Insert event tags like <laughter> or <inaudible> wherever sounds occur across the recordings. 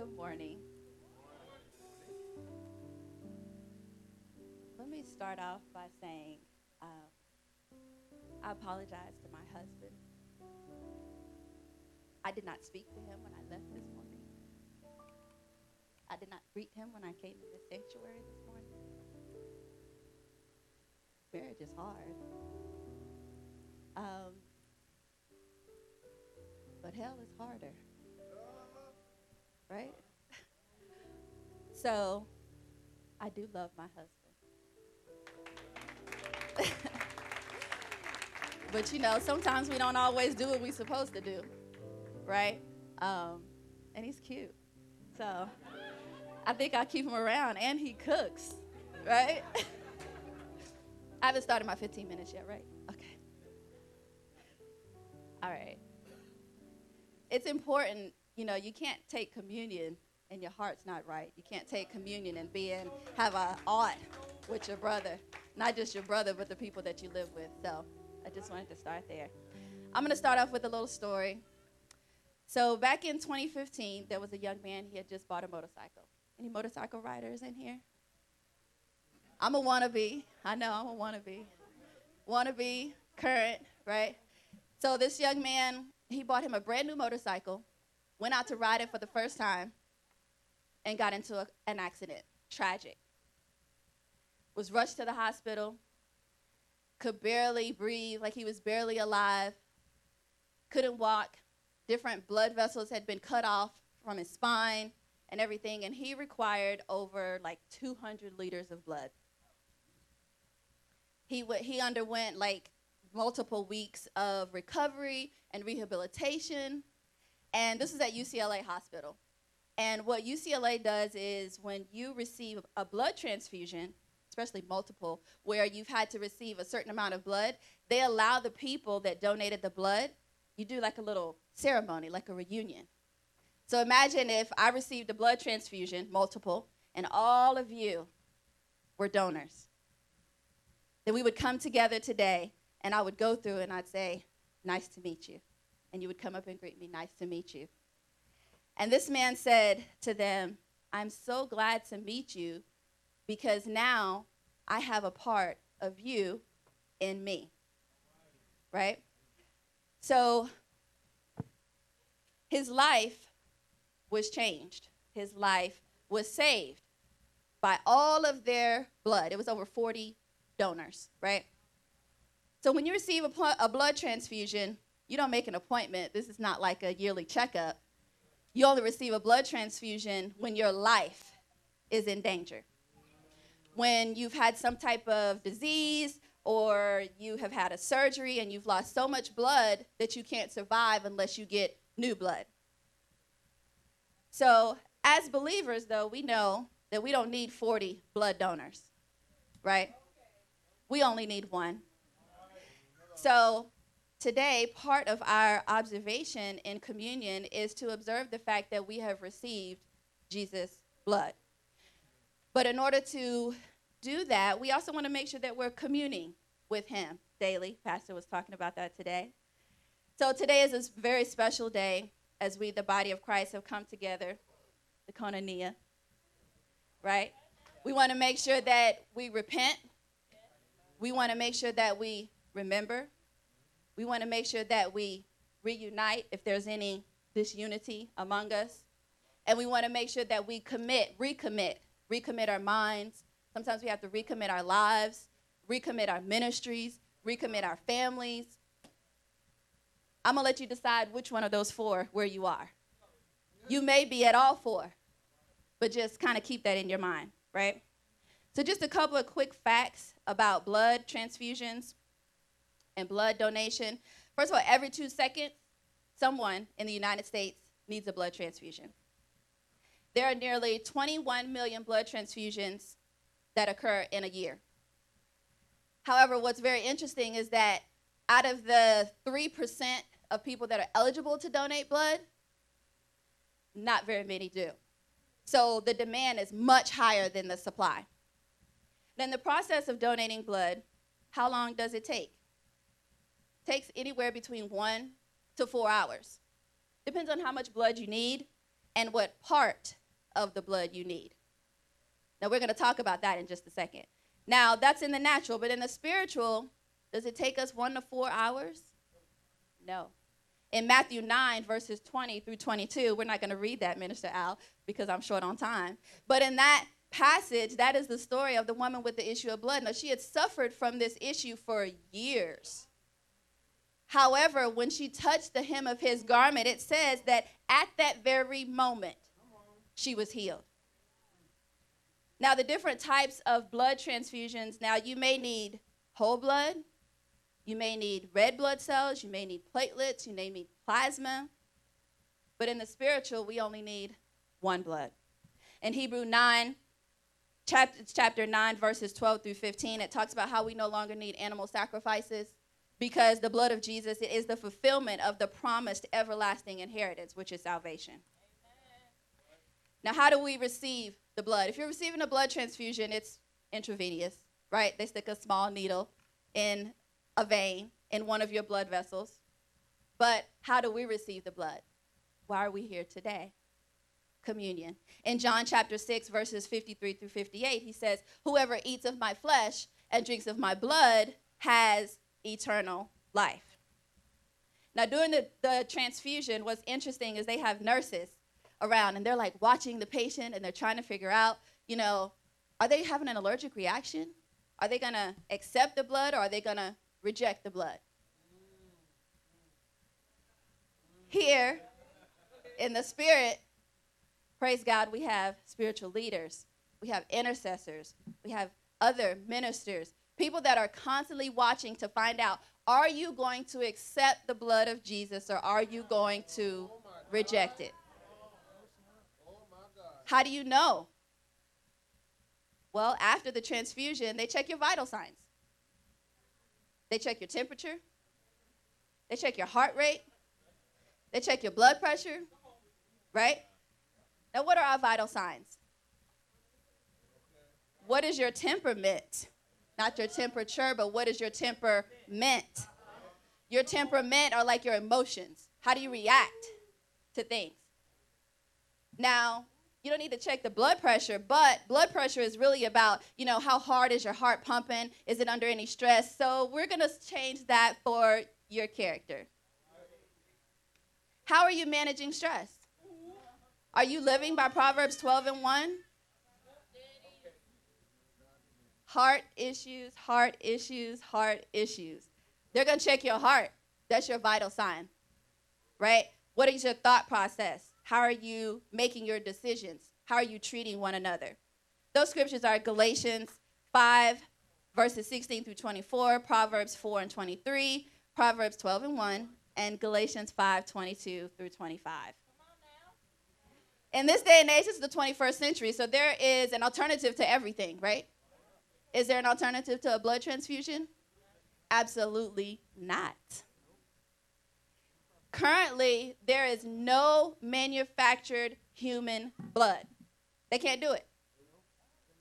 Good morning. Let me start off by saying um, I apologize to my husband. I did not speak to him when I left this morning. I did not greet him when I came in the sanctuary this morning. Marriage is hard. Um, but hell is harder. Right? so, I do love my husband. <laughs> but you know, sometimes we don't always do what we're supposed to do. Right? Um, and he's cute. So, I think I'll keep him around. And he cooks. Right? <laughs> I haven't started my 15 minutes yet, right? Okay. All right. It's important, you know, you can't take communion and your heart's not right. You can't take communion and be in, have a ought with your brother. Not just your brother, but the people that you live with. So I just wanted to start there. I'm going to start off with a little story. So back in 2015, there was a young man, he had just bought a motorcycle. Any motorcycle riders in here? I'm a wannabe. I know I'm a wannabe. Wannabe, current, right? So this young man, he bought him a brand new motorcycle, went out to ride it for the first time, and got into a, an accident. Tragic. Was rushed to the hospital, could barely breathe, like he was barely alive, couldn't walk. Different blood vessels had been cut off from his spine and everything, and he required over like 200 liters of blood. He, w- he underwent like multiple weeks of recovery and rehabilitation. And this is at UCLA Hospital. And what UCLA does is when you receive a blood transfusion, especially multiple, where you've had to receive a certain amount of blood, they allow the people that donated the blood, you do like a little ceremony, like a reunion. So imagine if I received a blood transfusion, multiple, and all of you were donors. Then we would come together today and I would go through and I'd say, Nice to meet you. And you would come up and greet me, Nice to meet you. And this man said to them, I'm so glad to meet you because now I have a part of you in me. Right? So his life was changed, his life was saved by all of their blood. It was over 40 donors, right? So when you receive a, blood transfusion, you don't make an appointment. This is not like a yearly checkup. You only receive a blood transfusion when your life is in danger. When you've had some type of disease or you have had a surgery and you've lost so much blood that you can't survive unless you get new blood. So, as believers, though, we know that we don't need 40 blood donors, right? We only need one. So, today, part of our observation in communion is to observe the fact that we have received Jesus' blood. But in order to do that, we also want to make sure that we're communing with Him daily. Pastor was talking about that today. So, today is a very special day as we, the body of Christ, have come together, the koinonia, right? We want to make sure that we repent. We want to make sure that we remember. We want to make sure that we reunite if there's any disunity among us. And we want to make sure that we commit, recommit, recommit our minds. Sometimes we have to recommit our lives, recommit our ministries, recommit our families. I'm going to let you decide which one of those four where you are. You may be at all four, but just kind of keep that in your mind, right? So, just a couple of quick facts about blood transfusions and blood donation. First of all, every two seconds, someone in the United States needs a blood transfusion. There are nearly 21 million blood transfusions that occur in a year. However, what's very interesting is that out of the 3% of people that are eligible to donate blood, not very many do. So the demand is much higher than the supply. Then the process of donating blood, how long does it take? Takes anywhere between one to four hours. Depends on how much blood you need and what part of the blood you need. Now, we're going to talk about that in just a second. Now, that's in the natural, but in the spiritual, does it take us one to four hours? No. In Matthew 9, verses 20 through 22, we're not going to read that, Minister Al, because I'm short on time. But in that passage, that is the story of the woman with the issue of blood. Now, she had suffered from this issue for years. However, when she touched the hem of his garment, it says that at that very moment, she was healed. Now, the different types of blood transfusions, now you may need whole blood, you may need red blood cells, you may need platelets, you may need plasma. But in the spiritual, we only need one blood. In Hebrew 9, chapter, chapter 9, verses 12 through 15, it talks about how we no longer need animal sacrifices because the blood of Jesus is the fulfillment of the promised everlasting inheritance, which is salvation. Now, how do we receive the blood? If you're receiving a blood transfusion, it's intravenous, right? They stick a small needle in a vein in one of your blood vessels. But how do we receive the blood? Why are we here today? Communion. In John chapter 6, verses 53 through 58, he says, Whoever eats of my flesh and drinks of my blood has eternal life. Now, during the, the transfusion, what's interesting is they have nurses around and they're like watching the patient and they're trying to figure out, you know, are they having an allergic reaction? Are they going to accept the blood or are they going to reject the blood? Here in the spirit, praise God, we have spiritual leaders, we have intercessors, we have other ministers, people that are constantly watching to find out are you going to accept the blood of Jesus or are you going to reject it? How do you know? Well, after the transfusion, they check your vital signs. They check your temperature. They check your heart rate. They check your blood pressure. Right? Now, what are our vital signs? What is your temperament? Not your temperature, but what is your temperament? Your temperament are like your emotions. How do you react to things? Now, you don't need to check the blood pressure, but blood pressure is really about, you know, how hard is your heart pumping? Is it under any stress? So we're going to change that for your character. How are you managing stress? Are you living by Proverbs 12 and 1? Heart issues, heart issues, heart issues. They're going to check your heart. That's your vital sign, right? What is your thought process? How are you making your decisions? How are you treating one another? Those scriptures are Galatians 5, verses 16 through 24, Proverbs 4 and 23, Proverbs 12 and 1, and Galatians 5, 22 through 25. In this day and age, this is the 21st century, so there is an alternative to everything, right? Is there an alternative to a blood transfusion? Absolutely not. Currently, there is no manufactured human blood. They can't do it.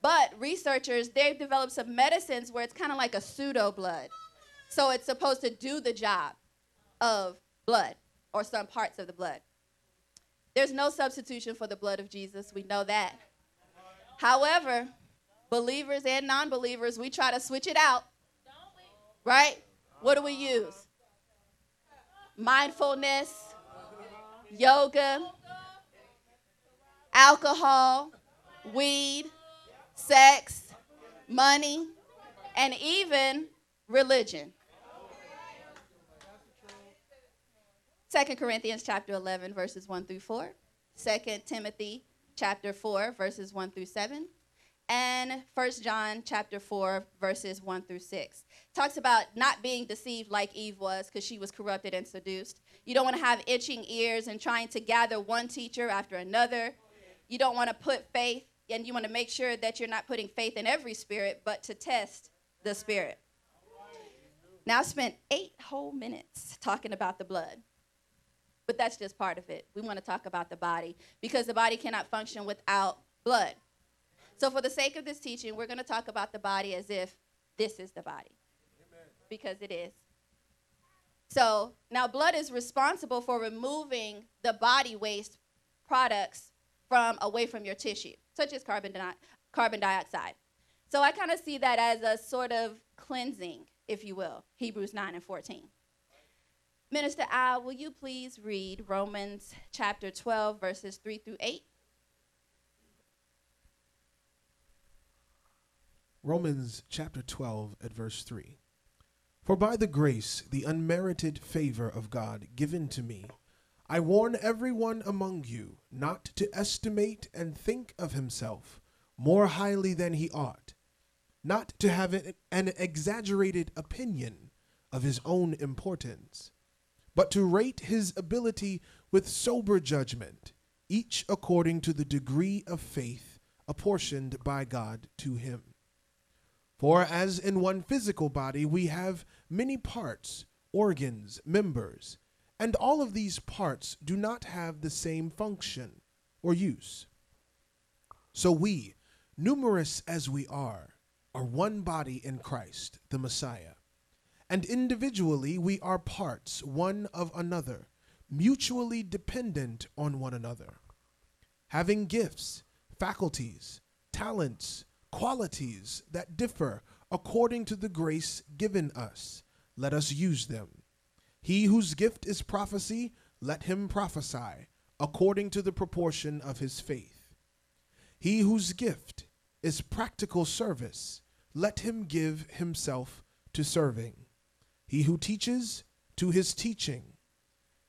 But researchers, they've developed some medicines where it's kind of like a pseudo blood. So it's supposed to do the job of blood or some parts of the blood. There's no substitution for the blood of Jesus. We know that. However, believers and non believers, we try to switch it out. Right? What do we use? mindfulness, yoga, alcohol, weed, sex, money, and even religion. 2 Corinthians chapter 11 verses 1 through 4. 2 Timothy chapter 4 verses 1 through 7 and First John chapter 4 verses 1 through 6. Talks about not being deceived like Eve was because she was corrupted and seduced. You don't want to have itching ears and trying to gather one teacher after another. You don't want to put faith and you want to make sure that you're not putting faith in every spirit but to test the spirit. Now I spent 8 whole minutes talking about the blood. But that's just part of it. We want to talk about the body because the body cannot function without blood. So, for the sake of this teaching, we're going to talk about the body as if this is the body, Amen. because it is. So, now blood is responsible for removing the body waste products from away from your tissue, such as carbon, di- carbon dioxide. So I kind of see that as a sort of cleansing, if you will, Hebrews 9 and 14. Minister Al, will you please read Romans chapter 12, verses 3 through 8? Romans chapter 12 at verse 3. For by the grace, the unmerited favor of God given to me, I warn everyone among you not to estimate and think of himself more highly than he ought, not to have an exaggerated opinion of his own importance, but to rate his ability with sober judgment, each according to the degree of faith apportioned by God to him. For as in one physical body we have many parts, organs, members, and all of these parts do not have the same function or use. So we, numerous as we are, are one body in Christ, the Messiah. And individually we are parts one of another, mutually dependent on one another. Having gifts, faculties, talents, qualities that differ according to the grace given us. Let us use them. He whose gift is prophecy, let him prophesy according to the proportion of his faith. He whose gift is practical service, let him give himself to serving. He who teaches, to his teaching.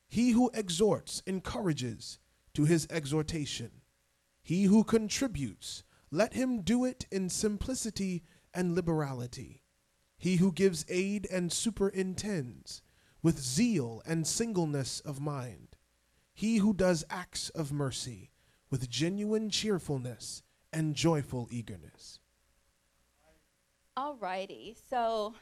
He who exhorts, encourages, to his exhortation. He who contributes, let him do it in simplicity and liberality. He who gives aid and superintends with zeal and singleness of mind. He who does acts of mercy with genuine cheerfulness and joyful eagerness. Alrighty, so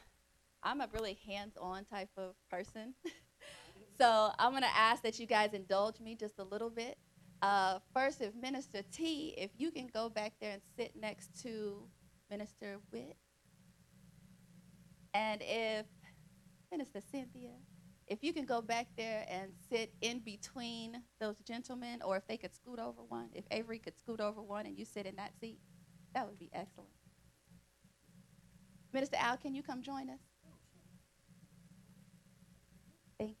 I'm a really hands on type of person. <laughs> so I'm going to ask that you guys indulge me just a little bit. Uh, first, if Minister T, if you can go back there and sit next to Minister Witt. And if Minister Cynthia, if you can go back there and sit in between those gentlemen, or if they could scoot over one, if Avery could scoot over one and you sit in that seat, that would be excellent. Minister Al, can you come join us? Thank you.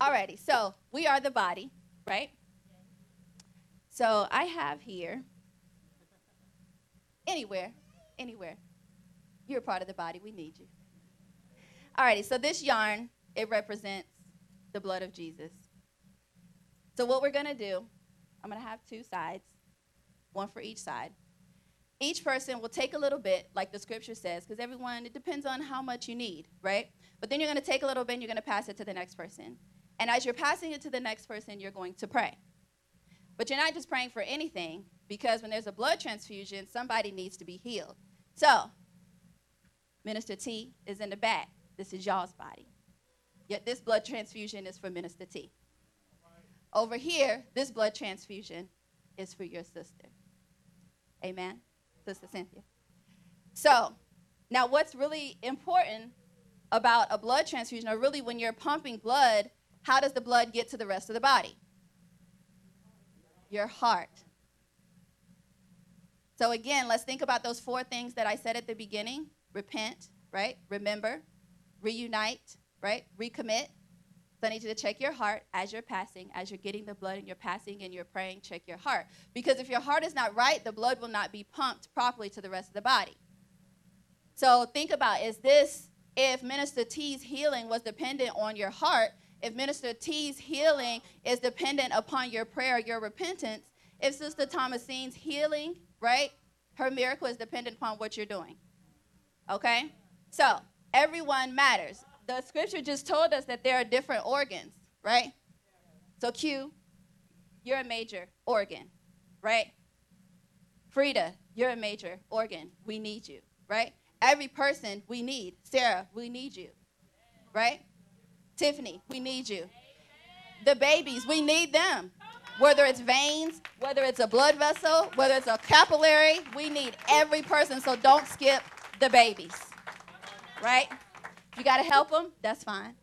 Alrighty, so we are the body right? So I have here, anywhere, anywhere. You're part of the body. We need you. Alrighty, so this yarn, it represents the blood of Jesus. So what we're to do, I'm to have two sides, one for each side. Each person will take a little bit, like the scripture says, because everyone, it depends on how much you need, right? But then you're to take a little bit and you're to pass it to the next person. And as you're passing it to the next person, you're going to pray. But you're not just praying for anything, because when there's a blood transfusion, somebody needs to be healed. So, Minister T is in the back. This is y'all's body. Yet this blood transfusion is for Minister T. Over here, this blood transfusion is for your sister. Amen, Sister Cynthia. So, now what's really important about a blood transfusion, or really when you're pumping blood, how does the blood get to the rest of the body? Your heart. So, again, let's think about those four things that I said at the beginning repent, right? Remember, reunite, right? Recommit. So I need you to check your heart as you're passing, as you're getting the blood and you're passing and you're praying, check your heart. Because if your heart is not right, the blood will not be pumped properly to the rest of the body. So think about is this, if Minister T's healing was dependent on your heart, if Minister T's healing is dependent upon your prayer, your repentance, if Sister Thomasine's healing, right, her miracle is dependent upon what you're doing. Okay? So, everyone matters. The scripture just told us that there are different organs, right? So, Q, you're a major organ, right? Frida, you're a major organ. We need you, right? Every person we need. Sarah, we need you, right? Tiffany, we need you. The babies, we need them. Whether it's veins, whether it's a blood vessel, whether it's a capillary, we need every person. So don't skip the babies. Right? You got to help them, that's fine.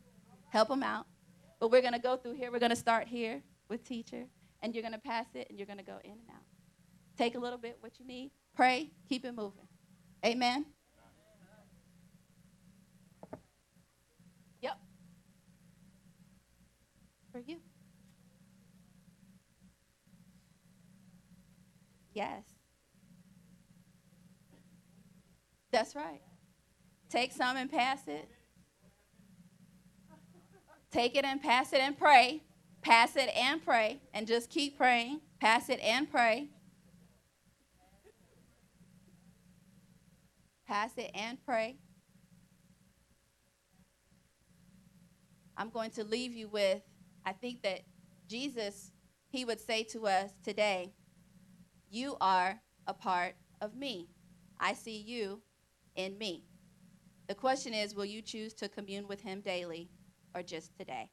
Help them out. But we're going to go through here. We're going to start here with teacher. and you're going to pass it and you're going to go in and out. Take a little bit what you need, pray, keep it moving. Amen. Yes. That's right. Take some and pass it. Take it and pass it and pray. Pass it and pray. And just keep praying. Pass it and pray. Pass it and pray. I'm going to leave you with I think that Jesus, he would say to us today, You are a part of me. I see you in me. The question is, will you choose to commune with him daily or just today?